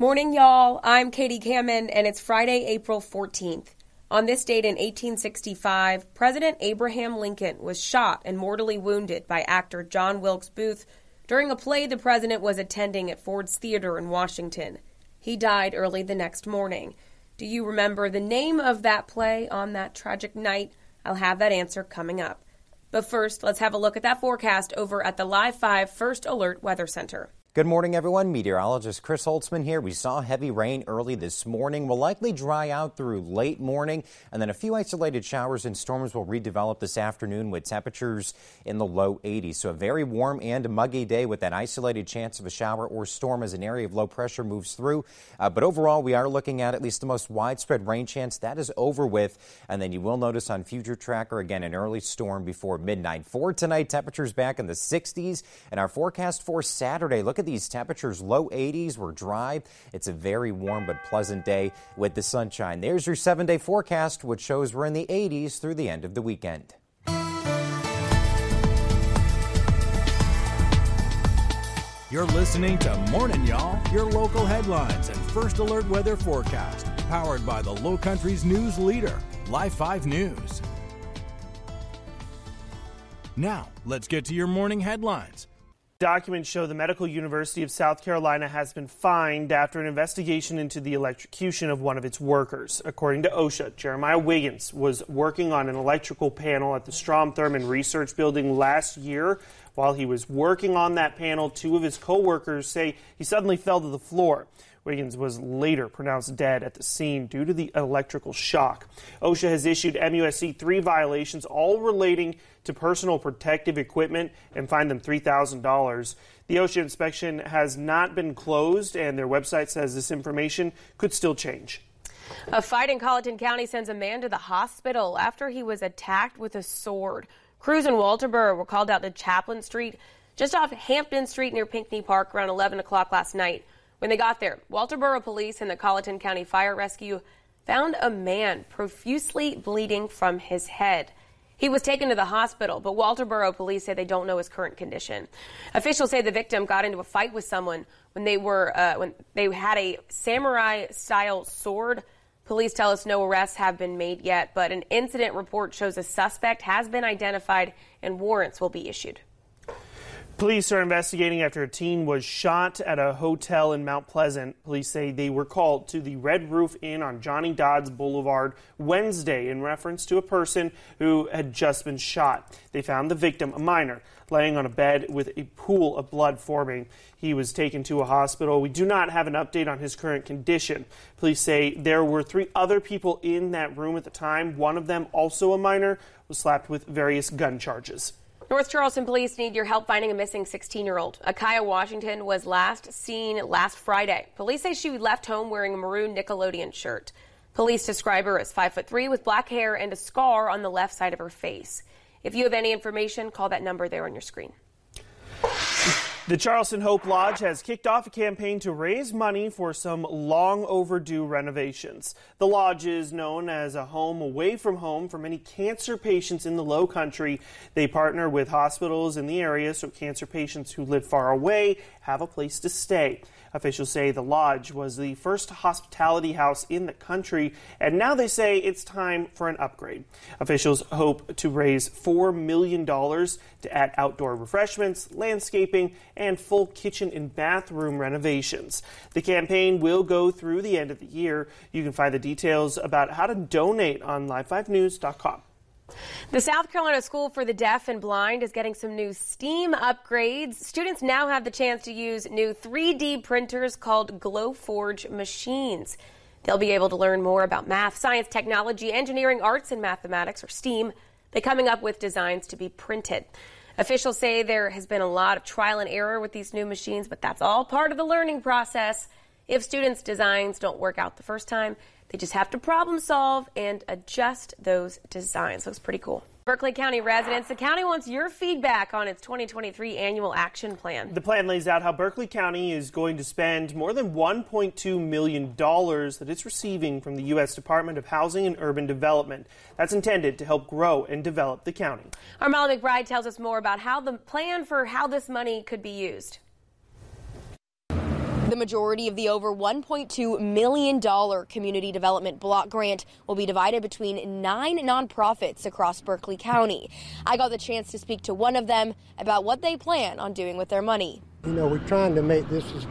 Morning, y'all. I'm Katie Kamen, and it's Friday, April 14th. On this date in 1865, President Abraham Lincoln was shot and mortally wounded by actor John Wilkes Booth during a play the president was attending at Ford's Theater in Washington. He died early the next morning. Do you remember the name of that play on that tragic night? I'll have that answer coming up. But first, let's have a look at that forecast over at the Live 5 First Alert Weather Center. Good morning, everyone. Meteorologist Chris Holtzman here. We saw heavy rain early this morning. Will likely dry out through late morning, and then a few isolated showers and storms will redevelop this afternoon with temperatures in the low 80s. So a very warm and muggy day with that isolated chance of a shower or storm as an area of low pressure moves through. Uh, but overall, we are looking at at least the most widespread rain chance. That is over with, and then you will notice on Future Tracker again an early storm before midnight. For tonight, temperatures back in the 60s, and our forecast for Saturday. Look at these temperatures, low 80s. We're dry. It's a very warm but pleasant day with the sunshine. There's your seven day forecast, which shows we're in the 80s through the end of the weekend. You're listening to Morning Y'all, your local headlines and first alert weather forecast, powered by the Low Country's news leader, Live 5 News. Now, let's get to your morning headlines. Documents show the Medical University of South Carolina has been fined after an investigation into the electrocution of one of its workers. According to OSHA, Jeremiah Wiggins was working on an electrical panel at the Strom Thurmond Research Building last year. While he was working on that panel, two of his co-workers say he suddenly fell to the floor. Wiggins was later pronounced dead at the scene due to the electrical shock. OSHA has issued MUSC three violations, all relating to personal protective equipment, and fined them $3,000. The OSHA inspection has not been closed, and their website says this information could still change. A fight in Colleton County sends a man to the hospital after he was attacked with a sword. Crews in Walterboro were called out to Chaplin Street, just off Hampton Street near Pinckney Park, around 11 o'clock last night. When they got there, Walterboro police and the Colleton County Fire Rescue found a man profusely bleeding from his head. He was taken to the hospital, but Walterboro police say they don't know his current condition. Officials say the victim got into a fight with someone when they were uh, when they had a samurai style sword. Police tell us no arrests have been made yet, but an incident report shows a suspect has been identified and warrants will be issued. Police are investigating after a teen was shot at a hotel in Mount Pleasant. Police say they were called to the Red Roof Inn on Johnny Dodds Boulevard Wednesday in reference to a person who had just been shot. They found the victim, a minor, laying on a bed with a pool of blood forming. He was taken to a hospital. We do not have an update on his current condition. Police say there were three other people in that room at the time. One of them, also a minor, was slapped with various gun charges. North Charleston police need your help finding a missing 16 year old. Akaya Washington was last seen last Friday. Police say she left home wearing a maroon Nickelodeon shirt. Police describe her as 5 foot 3 with black hair and a scar on the left side of her face. If you have any information, call that number there on your screen. The Charleston Hope Lodge has kicked off a campaign to raise money for some long overdue renovations. The lodge is known as a home away from home for many cancer patients in the low country. They partner with hospitals in the area so cancer patients who live far away have a place to stay. Officials say the lodge was the first hospitality house in the country, and now they say it's time for an upgrade. Officials hope to raise $4 million to add outdoor refreshments, landscaping, and full kitchen and bathroom renovations. The campaign will go through the end of the year. You can find the details about how to donate on live5news.com. The South Carolina School for the Deaf and Blind is getting some new STEAM upgrades. Students now have the chance to use new 3D printers called Glowforge machines. They'll be able to learn more about math, science, technology, engineering, arts, and mathematics, or STEAM, by coming up with designs to be printed. Officials say there has been a lot of trial and error with these new machines, but that's all part of the learning process. If students' designs don't work out the first time, they just have to problem solve and adjust those designs. Looks pretty cool. Berkeley County residents, the county wants your feedback on its 2023 annual action plan. The plan lays out how Berkeley County is going to spend more than $1.2 million that it's receiving from the U.S. Department of Housing and Urban Development. That's intended to help grow and develop the county. Armella McBride tells us more about how the plan for how this money could be used. The majority of the over $1.2 million community development block grant will be divided between nine nonprofits across Berkeley County. I got the chance to speak to one of them about what they plan on doing with their money. You know, we're trying to make this as,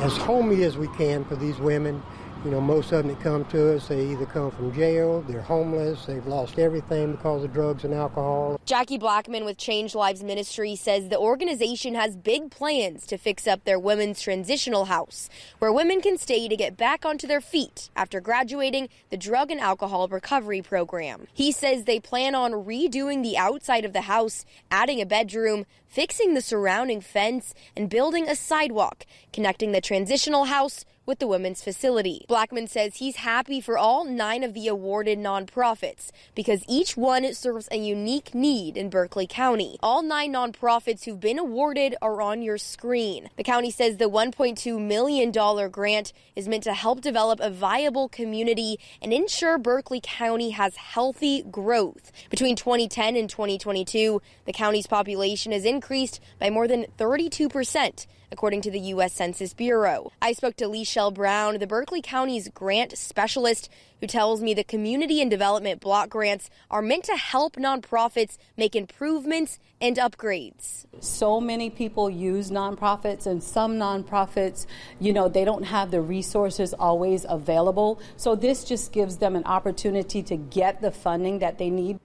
as homey as we can for these women you know, most of them that come to us, they either come from jail, they're homeless, they've lost everything because of drugs and alcohol. Jackie Blackman with Change Lives Ministry says the organization has big plans to fix up their women's transitional house, where women can stay to get back onto their feet after graduating the drug and alcohol recovery program. He says they plan on redoing the outside of the house, adding a bedroom, fixing the surrounding fence, and building a sidewalk connecting the transitional house with the women's facility. Blackman says he's happy for all nine of the awarded nonprofits because each one serves a unique need in Berkeley County. All nine nonprofits who've been awarded are on your screen. The county says the $1.2 million grant is meant to help develop a viable community and ensure Berkeley County has healthy growth. Between 2010 and 2022, the county's population has increased by more than 32 percent according to the U.S. Census Bureau. I spoke to Lechelle Brown, the Berkeley County's grant specialist, who tells me the community and development block grants are meant to help nonprofits make improvements and upgrades. So many people use nonprofits, and some nonprofits, you know, they don't have the resources always available. So this just gives them an opportunity to get the funding that they need.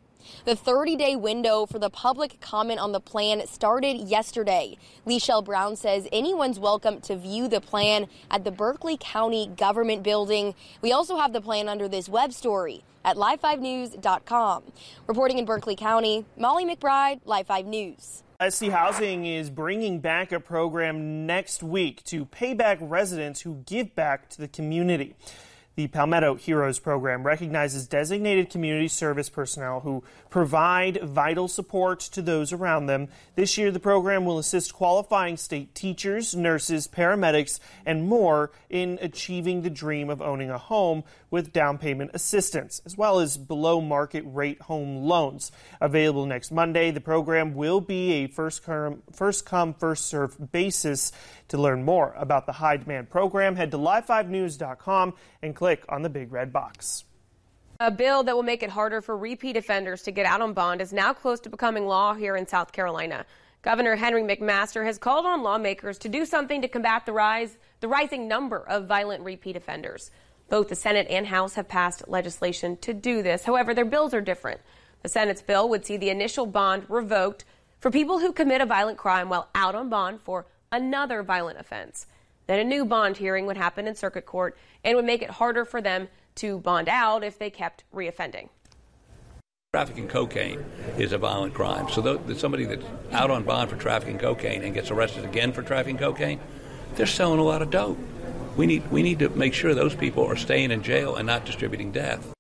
The 30 day window for the public comment on the plan started yesterday. Lechelle Brown says anyone's welcome to view the plan at the Berkeley County Government Building. We also have the plan under this web story at live5news.com. Reporting in Berkeley County, Molly McBride, Live 5 News. SC Housing is bringing back a program next week to pay back residents who give back to the community. The Palmetto Heroes program recognizes designated community service personnel who provide vital support to those around them. This year, the program will assist qualifying state teachers, nurses, paramedics, and more in achieving the dream of owning a home with down payment assistance, as well as below market rate home loans. Available next Monday, the program will be a first come, first, come, first served basis. To learn more about the high demand program, head to live5news.com and click on the big red box. A bill that will make it harder for repeat offenders to get out on bond is now close to becoming law here in South Carolina. Governor Henry McMaster has called on lawmakers to do something to combat the rise the rising number of violent repeat offenders. Both the Senate and House have passed legislation to do this. However, their bills are different. The Senate's bill would see the initial bond revoked for people who commit a violent crime while out on bond for another violent offense. Then a new bond hearing would happen in circuit court and would make it harder for them to bond out if they kept reoffending. Trafficking cocaine is a violent crime. So somebody that's out on bond for trafficking cocaine and gets arrested again for trafficking cocaine, they're selling a lot of dope. We need we need to make sure those people are staying in jail and not distributing death.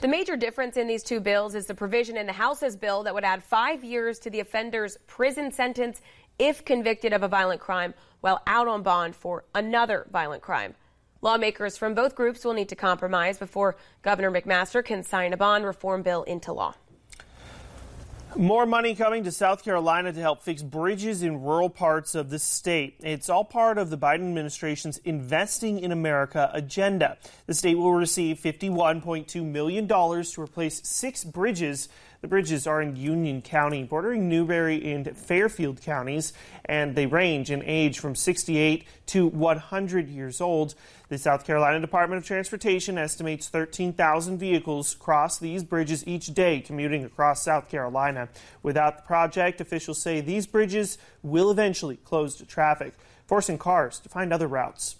The major difference in these two bills is the provision in the House's bill that would add five years to the offender's prison sentence if convicted of a violent crime while out on bond for another violent crime. Lawmakers from both groups will need to compromise before Governor McMaster can sign a bond reform bill into law. More money coming to South Carolina to help fix bridges in rural parts of the state. It's all part of the Biden administration's Investing in America agenda. The state will receive $51.2 million to replace six bridges the bridges are in Union County, bordering Newberry and Fairfield counties, and they range in age from 68 to 100 years old. The South Carolina Department of Transportation estimates 13,000 vehicles cross these bridges each day commuting across South Carolina. Without the project, officials say these bridges will eventually close to traffic, forcing cars to find other routes.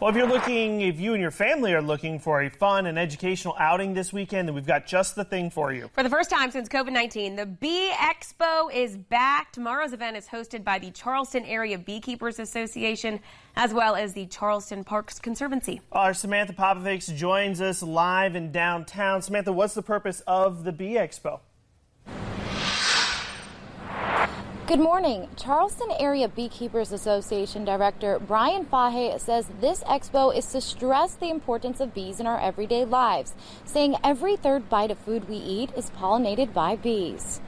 Well, if you're looking, if you and your family are looking for a fun and educational outing this weekend, then we've got just the thing for you. For the first time since COVID 19, the Bee Expo is back. Tomorrow's event is hosted by the Charleston Area Beekeepers Association as well as the Charleston Parks Conservancy. Our Samantha Popovics joins us live in downtown. Samantha, what's the purpose of the Bee Expo? Good morning. Charleston Area Beekeepers Association Director Brian Fahe says this expo is to stress the importance of bees in our everyday lives, saying every third bite of food we eat is pollinated by bees.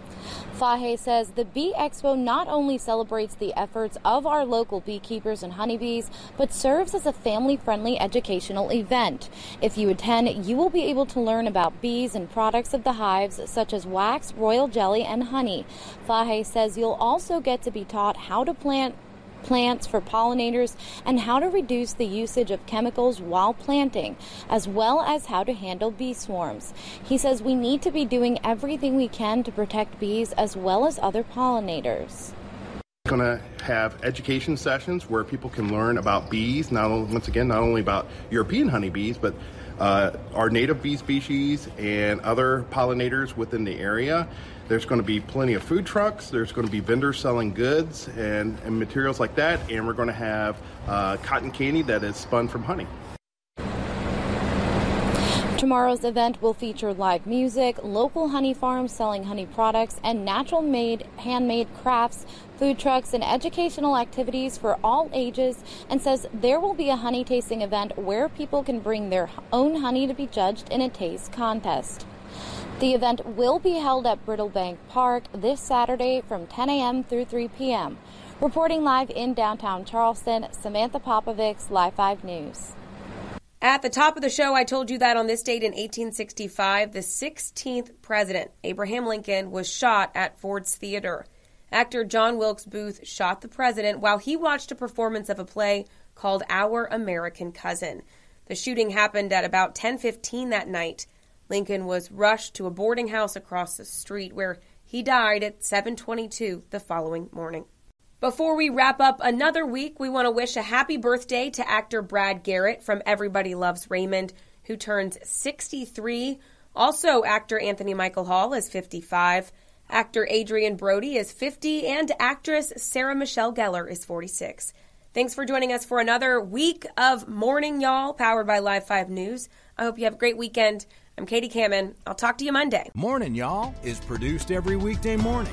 Fahe says the Bee Expo not only celebrates the efforts of our local beekeepers and honeybees, but serves as a family friendly educational event. If you attend, you will be able to learn about bees and products of the hives, such as wax, royal jelly, and honey. Fahe says you'll also get to be taught how to plant plants for pollinators and how to reduce the usage of chemicals while planting, as well as how to handle bee swarms. He says we need to be doing everything we can to protect bees as well as other pollinators going to have education sessions where people can learn about bees not only, once again not only about european honeybees but uh, our native bee species and other pollinators within the area there's going to be plenty of food trucks. There's going to be vendors selling goods and, and materials like that. And we're going to have uh, cotton candy that is spun from honey. Tomorrow's event will feature live music, local honey farms selling honey products, and natural made handmade crafts, food trucks, and educational activities for all ages. And says there will be a honey tasting event where people can bring their own honey to be judged in a taste contest. The event will be held at Brittlebank Park this Saturday from 10 a.m. through 3 p.m. Reporting live in downtown Charleston, Samantha Popovics, Live 5 News. At the top of the show, I told you that on this date in 1865, the 16th president, Abraham Lincoln, was shot at Ford's Theater. Actor John Wilkes Booth shot the president while he watched a performance of a play called Our American Cousin. The shooting happened at about 10:15 that night. Lincoln was rushed to a boarding house across the street where he died at 7:22 the following morning. Before we wrap up another week, we want to wish a happy birthday to actor Brad Garrett from Everybody Loves Raymond, who turns 63. Also, actor Anthony Michael Hall is 55. Actor Adrien Brody is 50, and actress Sarah Michelle Gellar is 46. Thanks for joining us for another week of Morning Y'all, powered by Live 5 News. I hope you have a great weekend. I'm Katie Kamen. I'll talk to you Monday. Morning, y'all, is produced every weekday morning.